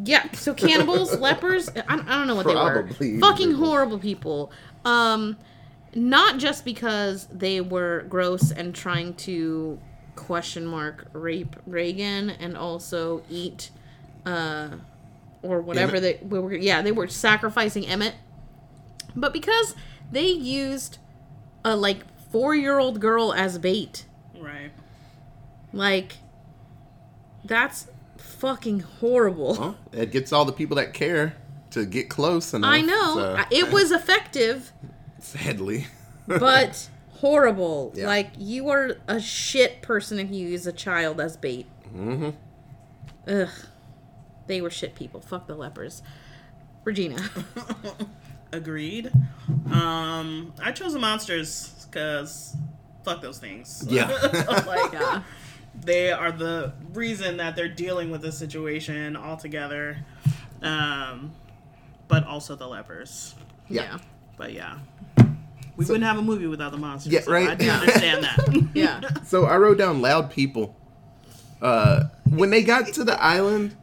Yeah, so cannibals, lepers, I, I don't know what Probably they were. Fucking people. horrible people. Um not just because they were gross and trying to question mark rape Regan and also eat uh or whatever Emmett. they we were yeah, they were sacrificing Emmett. But because they used a like 4-year-old girl as bait. Right. Like that's fucking horrible. Well, it gets all the people that care to get close enough. I know. so- I- It was effective, sadly. but horrible. Yeah. Like you are a shit person if you use a child as bait. hmm Ugh. They were shit people. Fuck the lepers. Regina. Agreed. Um, I chose the monsters because fuck those things. Yeah. like Yeah. they are the reason that they're dealing with this situation altogether. Um, but also the lepers. Yeah. But yeah, we wouldn't have a movie without the monsters. Yeah, so right. I do understand that. Yeah. So I wrote down loud people. Uh, when they got to the island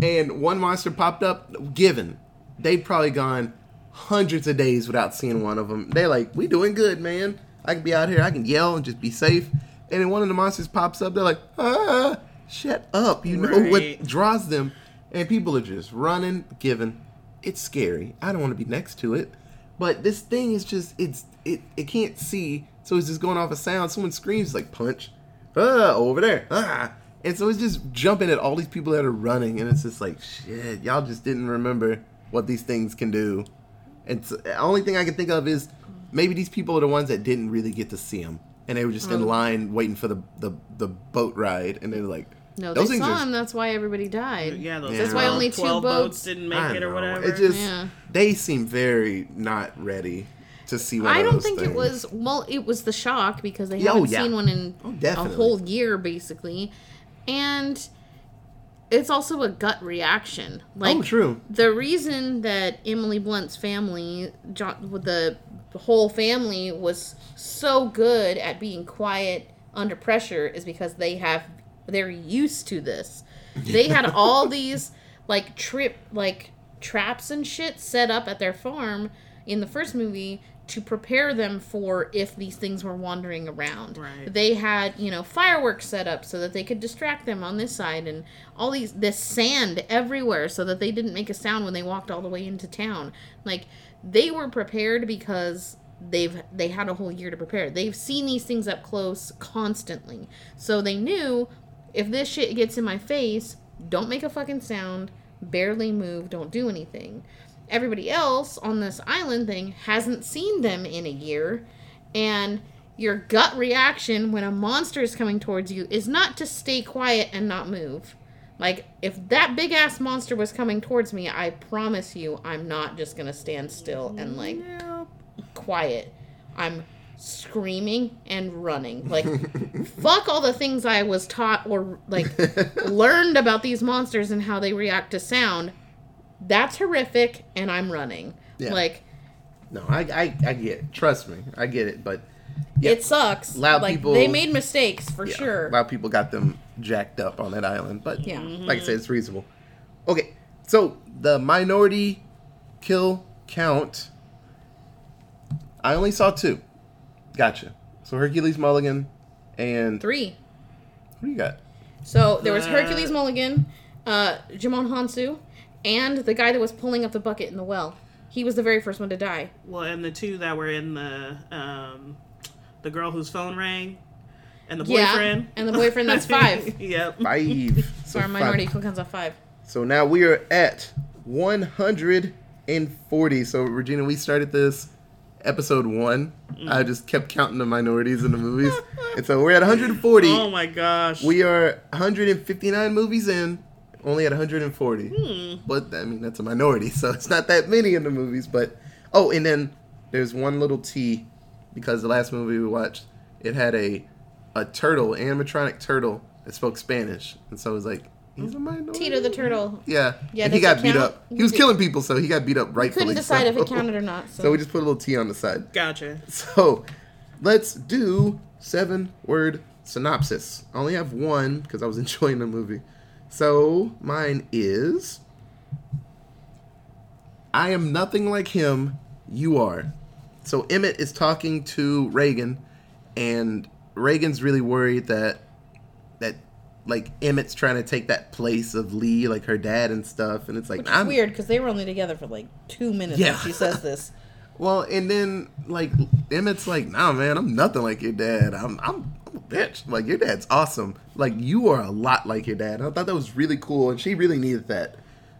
and one monster popped up, given they'd probably gone hundreds of days without seeing one of them. They're like, "We doing good, man. I can be out here. I can yell and just be safe." And then one of the monsters pops up. They're like, "Ah, shut up! You know Right. what draws them." And people are just running. giving. it's scary. I don't want to be next to it. But this thing is just it's it it can't see, so it's just going off a sound. Someone screams like punch, ah, over there, ah, And so it's just jumping at all these people that are running, and it's just like, shit, y'all just didn't remember what these things can do. And so, the only thing I can think of is maybe these people are the ones that didn't really get to see them, and they were just in mm. line waiting for the, the, the boat ride, and they were like, No, those they saw are- him. That's why everybody died. Yeah, those That's why only two 12 boats- didn't make I it or know, whatever. It just Yeah. they seem very not ready to see one I of don't those think it was. Well, it was the shock because they oh, Yeah, oh, haven't yeah. seen one in Oh, a whole year, basically, and it's also a gut reaction. Like, oh, true. the reason that Emily Blunt's family, John, the whole family, was so good at being quiet under pressure is because they have they're used to this. They had all these like trip like traps and shit set up at their farm in the first movie to prepare them for if these things were wandering around. Right. They had, you know, fireworks set up so that they could distract them on this side and all these this sand everywhere so that they didn't make a sound when they walked all the way into town. Like they were prepared because they've they had a whole year to prepare. They've seen these things up close constantly. So they knew if this shit gets in my face, don't make a fucking sound, barely move, don't do anything. Everybody else on this island thing hasn't seen them in a year, and your gut reaction when a monster is coming towards you is not to stay quiet and not move. Like, if that big ass monster was coming towards me, I promise you, I'm not just gonna stand still and, like, Nope. quiet. I'm screaming and running. Like, fuck all the things I was taught or, like, learned about these monsters and how they react to sound. That's horrific, and I'm running. Yeah. Like, No, I, I I get it. Trust me, I get it. But yeah, it sucks. Loud like, people- They made mistakes, for yeah, sure. Loud people got them jacked up on that island. But Yeah. like I said, it's reasonable. Okay, so the minority kill count. I only saw two. Gotcha. So Hercules Mulligan and Three. who do you got? So there was Uh, Hercules Mulligan, uh, Jimon Hansu, and the guy that was pulling up the bucket in the well. He was the very first one to die. Well, and the two that were in the um, the girl whose phone rang, and the Yeah, boyfriend, and the boyfriend, that's five. yep. Five. So our minority kill counts at five. So now we are at 140. So Regina, we started this episode one. I just kept counting the minorities in the movies, and so we're at 140. Oh my gosh. We are 159 movies in, only at 140. Hmm. But I mean, that's a minority, so it's not that many in the movies. But oh, and then there's one little T because the last movie we watched, it had a a turtle, animatronic turtle that spoke Spanish, and so it was like he's a minority. Tito the turtle. Yeah, Yeah, and he got beat count? up. He was killing people, so he got beat up rightfully. Couldn't decide if it counted or not. So, So we just put a little T on the side. Gotcha. So let's do seven word synopsis. I only have one because I was enjoying the movie. So mine is I am nothing like him, you are. So Emmett is talking to Regan, and Regan's really worried that that like Emmett's trying to take that place of Lee, like her dad and stuff, and it's like which is I'm weird because they were only together for like two minutes Yeah. she says this. Well, and then like Emmett's like, nah, man, I'm nothing like your dad. I'm I'm, A bitch. Like your dad's awesome. Like you are a lot like your dad. I thought that was really cool, and she really needed that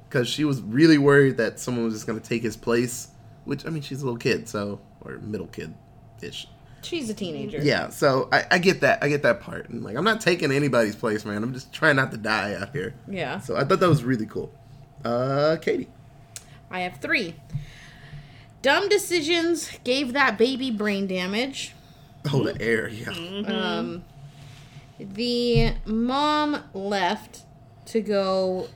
because she was really worried that someone was just gonna take his place. Which I mean, she's a little kid, so or middle kid ish. She's a teenager. Yeah, so I, I get that. I get that part. And like, I'm not taking anybody's place, man. I'm just trying not to die out here. Yeah. So I thought that was really cool. Uh, Katie. I have three. Dumb decisions gave that baby brain damage. Oh, the air. Yeah. Um, the mom left to go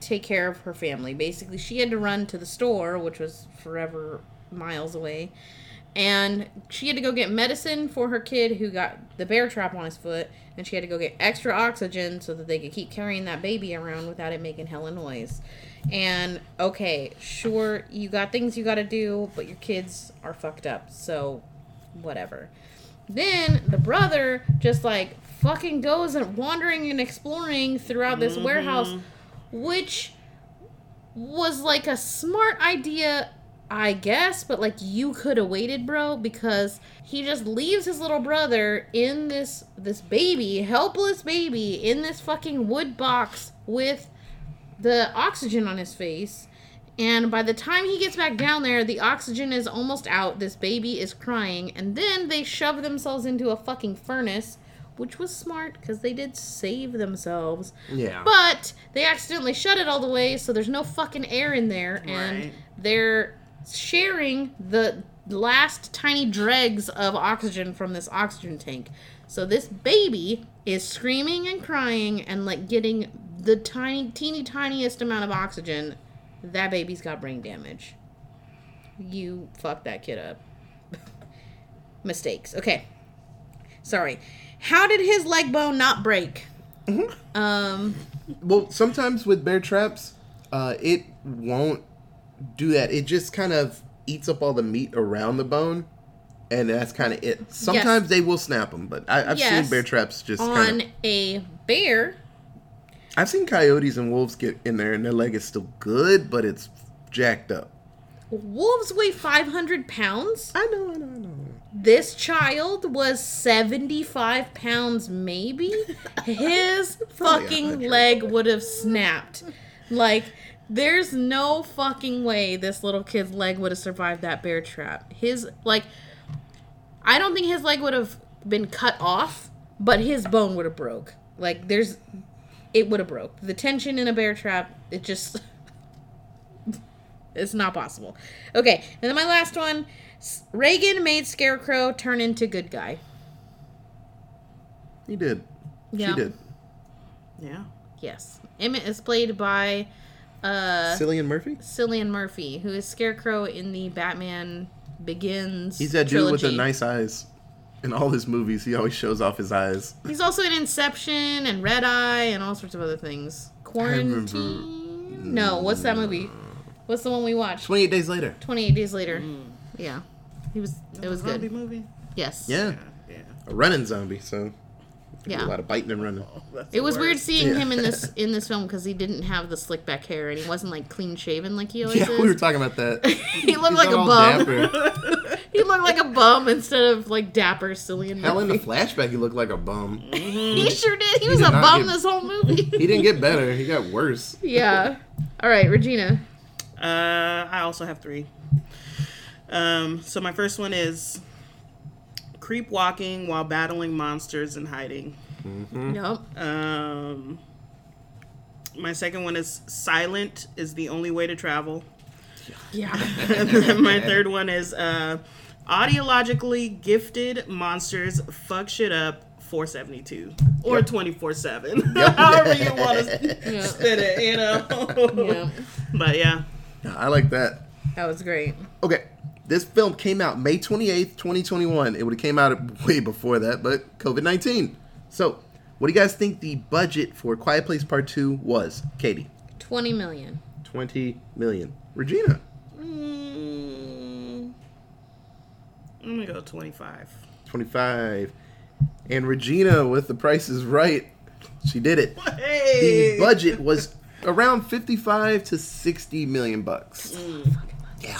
take care of her family. Basically, she had to run to the store, which was forever miles away, and she had to go get medicine for her kid who got the bear trap on his foot, and she had to go get extra oxygen so that they could keep carrying that baby around without it making hella noise. And okay, sure, you got things you got to do, but your kids are fucked up, so whatever. Then the brother just like fucking goes and wandering and exploring throughout this mm-hmm. warehouse, which was like a smart idea I guess, but like you could have waited, bro, because he just leaves his little brother in this this baby, helpless baby, in this fucking wood box with the oxygen on his face. And by the time he gets back down there, the oxygen is almost out. This baby is crying, and then they shove themselves into a fucking furnace, which was smart because they did save themselves. Yeah. But they accidentally shut it all the way, so there's no fucking air in there, and Right. they're sharing the last tiny dregs of oxygen from this oxygen tank. So this baby is screaming and crying and like getting the tiny, teeny tiniest amount of oxygen. That baby's got brain damage. You fucked that kid up. Mistakes. Okay. Sorry. How did his leg bone not break? Um. Well, sometimes with bear traps, uh, it won't do that. It just kind of eats up all the meat around the bone, and that's kind of it. Sometimes they will snap them, but I, I've Yes. seen bear traps just on kind of. a bear. I've seen coyotes and wolves get in there, and their leg is still good, but it's jacked up. Wolves weigh 500 pounds. I know, I know, I know. This child was 75 pounds, maybe. His fucking leg would have snapped. Like, there's no fucking way this little kid's leg would have survived that bear trap. His, like, I don't think his leg would have been cut off, but his bone would have broke. Like, there's, it would have broke. The tension in a bear trap, it just. It's not possible. Okay, and then my last one Regan made Scarecrow turn into good guy. He did. Yeah. She did. Yeah. Yes. Emmett is played by uh, Cillian Murphy? Cillian Murphy, who is Scarecrow in the Batman Begins. He's that dude with the nice eyes. In all his movies, he always shows off his eyes. He's also in Inception and Red Eye and all sorts of other things. remember- Quarantine? No, what's that movie? What's the one we watched? 28 days later. 28 Days Later. Mm. Yeah. He was, it was Zombie good. movie. Yes. Yeah. Yeah. Yeah. A running zombie, so. Yeah. A lot of biting and running. That's It the was weird seeing Yeah. him in this in this film because he didn't have the slick back hair and he wasn't like clean shaven like he always Yeah, is. we were talking about that. he looked He's like a bum. he looked like a bum instead of like dapper Cillian Hell, in the flashback, he looked like a bum. he sure did. He, was did a bum get- this whole movie. He didn't get better. He got worse. yeah. All right, Regina. Uh, I also have three. Um, so my first one is creep walking while battling monsters and hiding. Mm-hmm. Yep. Um, my second one is silent is the only way to travel. Yeah. and then my third one is uh, audiologically gifted monsters fuck shit up 472 or 24 7 however you want to Yeah. spin it you know yeah. but yeah I like that. That was great. Okay, this film came out May 28th, 2021. It would have came out way before that, but COVID-19. So, what do you guys think the budget for Quiet Place Part 2 was? Katie? 20 million. 20 million. Regina? mm, i'm gonna go 25 25. And Regina with the Price is Right. She did it. hey The budget was around 55 to 60 million bucks. Yeah.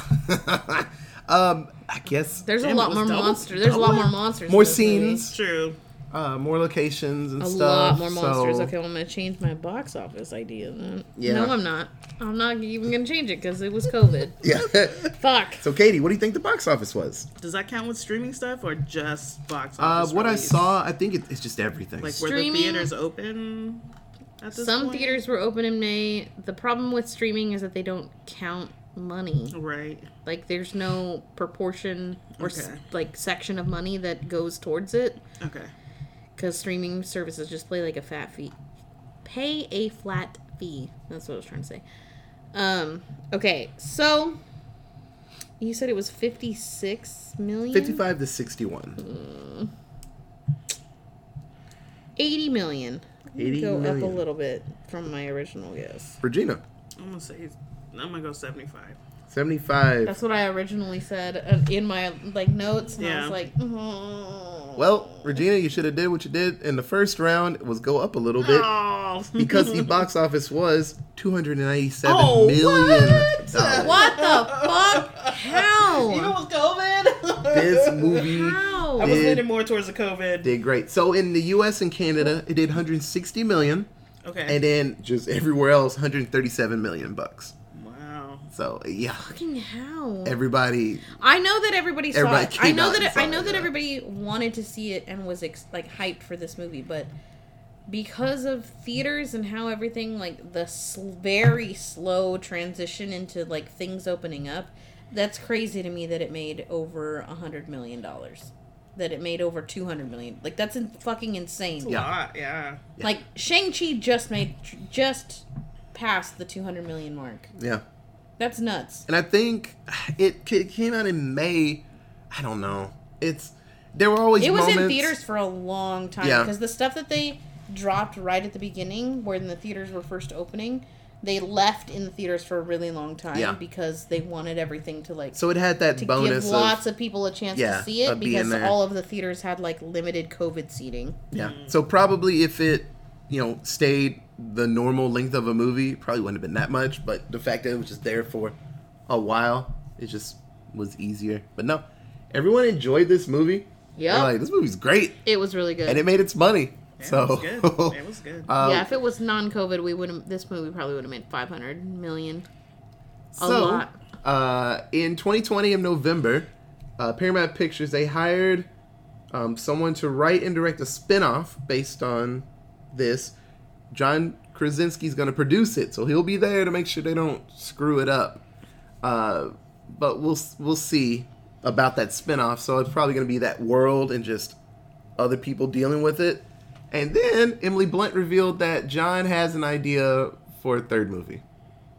Um, I guess There's a Damn, it lot more double- monsters. There's a lot more monsters. more in movie. scenes, true uh, more locations and A stuff. lot more monsters. so- Okay, well, I'm gonna change my box office idea then. Yeah. No, I'm not. I'm not even gonna change it because it was COVID. Yeah. Fuck. so, Katie, what do you think the box office was? does that count with streaming stuff or just box Uh, office what I saw, I think it, it's just everything. like were the theaters open at this Some point? theaters were open in May. The problem with streaming is that they don't count money. right Like, there's no proportion or s like section of money that goes towards it okay because streaming services just play like a fat fee. Pay a flat fee. That's what I was trying to say. Um. Okay, so you said it was 56 million. 55 to 61. 80 million. 80 go up a little bit from my original guess. Regina, i'm gonna say i'm gonna go 75 75. That's what I originally said uh, in my like notes, and I Yeah. was like, "Mm." well, Regina, you should have did what you did in the first round. Was go up a little bit. oh because the box office was two hundred and ninety-seven Oh, million what? What the fuck? Hell? Even How? with COVID. This movie I was Did- leaning more towards the COVID. did great. So in the U.S. and Canada, it did 160 million, Okay. and then just everywhere else, 137 million bucks. Wow. So yeah, Fucking how? everybody. I know that everybody saw Everybody it. I know out that it, I know it, that yeah. everybody wanted to see it and was ex- like hyped for this movie, but because of theaters and how everything like the sl- very slow transition into like things opening up, that's crazy to me that it made over a hundred million dollars. That it made over two hundred million. Like that's in- fucking insane. A Yeah. lot. Yeah. Yeah. Like Shang Chi just made just passed the two hundred million mark. Yeah, That's nuts. and I think it, ca- came out in May. I don't know. It's there were always It was moments, in theaters for a long time Yeah. because the stuff that they dropped right at the beginning, when the theaters were first opening, they left in the theaters for a really long time Yeah. because they wanted everything to like So it had that to bonus give lots of people a chance Yeah, to see it because all of the theaters had like limited COVID seating. Yeah. So probably if it, you know, stayed the normal length of a movie, probably wouldn't have been that much. But the fact that it was just there for a while, it just was easier. But no, everyone enjoyed this movie. Yeah, like this movie's great, it was really good. and it made its money. Yeah, so it was good. It was good. um, yeah, if it was non-COVID, we would have. This movie probably would have made five hundred million. A so, lot. Uh, in 2020 of November, uh, Paramount Pictures they hired um, someone to write and direct a spin-off based on this. John Krasinski's going to produce it, so he'll be there to make sure they don't screw it up. Uh, but we'll we'll see about that spin-off. So it's probably going to be that world and just other people dealing with it. And then Emily Blunt revealed that John has an idea for a third movie.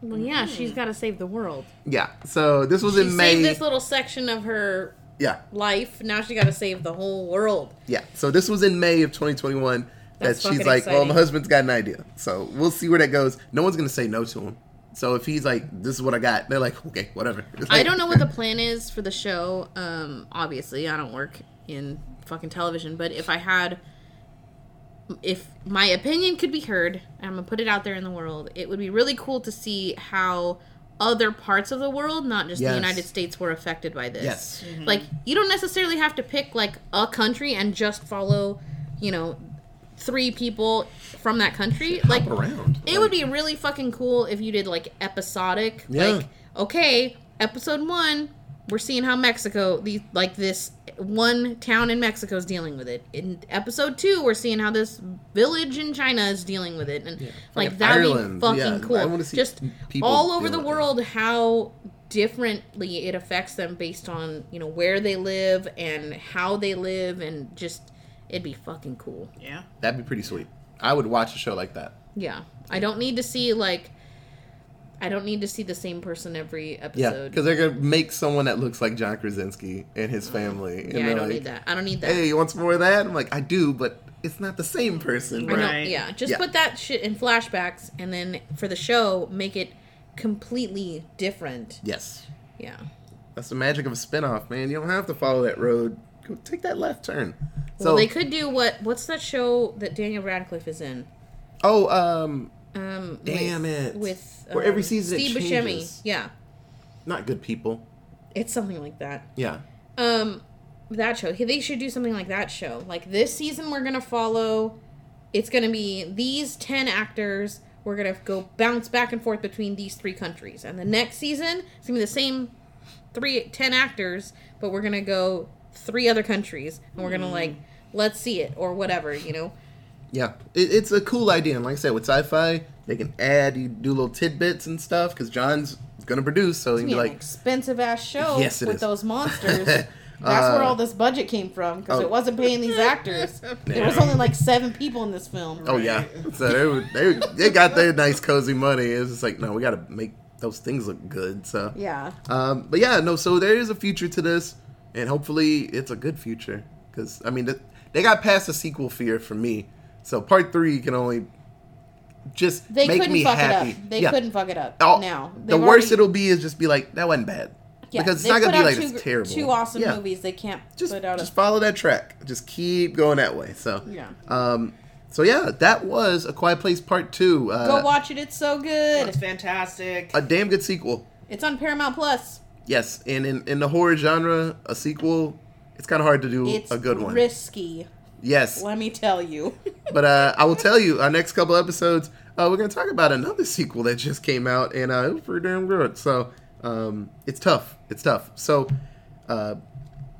Well, yeah, she's got to save the world. Yeah. So this was She in May. this little section of her yeah. life. Now she got to save the whole world. Yeah. So this was in May of 2021 that she's fucking like, "Well, my husband's got an idea." So we'll see where that goes. No one's gonna say no to him. So if he's like, "This is what I got," they're like, "Okay, whatever." It's I don't know what the plan is for the show. Um, obviously, I don't work in fucking television, but if I had, if my opinion could be heard, and I'm gonna put it out there in the world, it would be really cool to see how other parts of the world, not just Yes. the United States, were affected by this. Yes. Like, you don't necessarily have to pick like a country and just follow, you know, three people from that country. Like, around. it would be really fucking cool if you did like episodic. Yeah. Like, okay, episode one, we're seeing how Mexico, the like this one town in Mexico is dealing with it. In episode two, we're seeing how this village in China is dealing with it, and like Fucking that'd Ireland. be fucking Yeah, cool. I see Just people all over the world, how differently it affects them based on you know where they live and how they live, and just it'd be fucking cool. yeah. That'd be pretty sweet. I would watch a show like that. Yeah. I don't need to see like I don't need to see the same person every episode. Yeah, episode. because they're gonna make someone that looks like John Krasinski and his mm-hmm. family. And yeah, I don't like, need that. I don't need that. Hey, you want some more of that? I'm like, I do, but it's not the same person. I Right. yeah. Just Yeah. put that shit in flashbacks and then for the show make it completely different. Yes, Yeah. that's the magic of a spinoff, man. You don't have to follow that road. Go take that left turn. Well, they could do what what's that show that Daniel Radcliffe is in? oh, um, Um Damn with, it. With Where every um, season it Steve Buscemi. Yeah. not good people. It's something like that. Yeah, um that show they should do something like that show like this season we're gonna follow it's gonna be these 10 actors we're gonna go bounce back and forth between these three countries and the next season it's gonna be the same three ten actors but we're gonna go three other countries and we're gonna like let's see it or whatever you know yeah. It, it's a cool idea, and like I said, with sci-fi, they can add, you do little tidbits and stuff because John's gonna produce, so he can It's be gonna be an like, expensive ass show Yes, it with is. those monsters that's where Uh, all this budget came from because oh. it wasn't paying these actors there was only like seven people in this film oh yeah. So they were, they they got their nice cozy money. It's just like, no, we got to make those things look good. So yeah Um, but yeah, no. So there is a future to this, and hopefully it's a good future. Because I mean, they got past the sequel fear for me. So part three can only just They make couldn't me fuck happy. it up. They Yeah. couldn't fuck it up. Oh, now the They've worst already- it'll be is just be like that wasn't bad. yeah, because it's not gonna be like two, it's terrible. Two awesome Yeah. movies. They can't Just put out just a follow that track. Just keep going that way. So yeah. um, so yeah, that was A Quiet Place Part Two. Uh, Go watch it. It's so good. It's fantastic. a damn good sequel. It's on Paramount Plus. Yes, and in, in the horror genre, a sequel, it's kind of hard to do It's a good one. risky. yes, Let me tell you. but uh, I will tell you, our next couple episodes, uh, we're gonna talk about another sequel that just came out, and uh, it was pretty damn good. So um, it's tough. It's tough. So uh,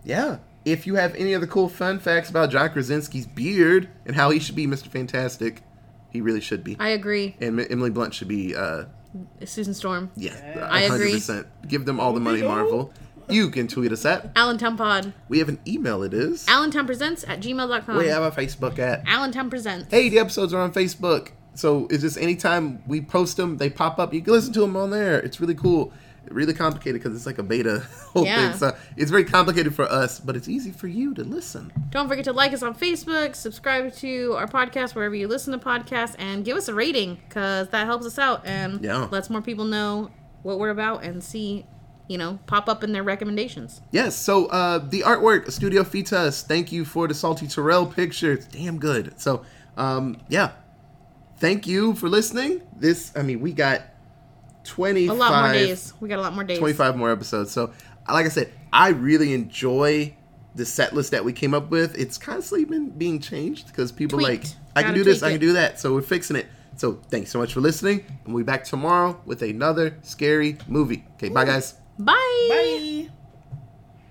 yeah, if you have any other cool fun facts about John Krasinski's beard and how he should be Mr. Fantastic, he really should be, I agree. and M- Emily Blunt should be. Uh, Susan Storm. yeah, I agree. 100%. Give them all the money, Marvel. You can tweet us at. Alan Pod. We have an email. It is. Allentown Presents at gmail.com. We have a Facebook at. Allentown Presents. Hey, the episodes are on Facebook. So it's just anytime we post them, they pop up. You can listen to them on there. It's really cool. Really complicated because it's like a beta whole Yeah. thing. So it's very complicated for us, but it's easy for you to listen. Don't forget to like us on Facebook, subscribe to our podcast wherever you listen to podcasts, and give us a rating because that helps us out and Yeah. lets more people know what we're about and see, you know, pop up in their recommendations. Yes. So uh, the artwork, Studio Fitas. Thank you for the Salty Terrell picture. It's damn good. So um, yeah, thank you for listening. This, I mean, we got twenty A lot more days. We got a lot more days. 25 more episodes. So, like I said, I really enjoy the set list that we came up with. It's constantly been being changed because people Tweaked. like, I can Gotta do this, tweak I can do that. So, we're fixing it. So, thanks so much for listening. And we'll be back tomorrow with another scary movie. Okay, bye, guys. Bye. Bye.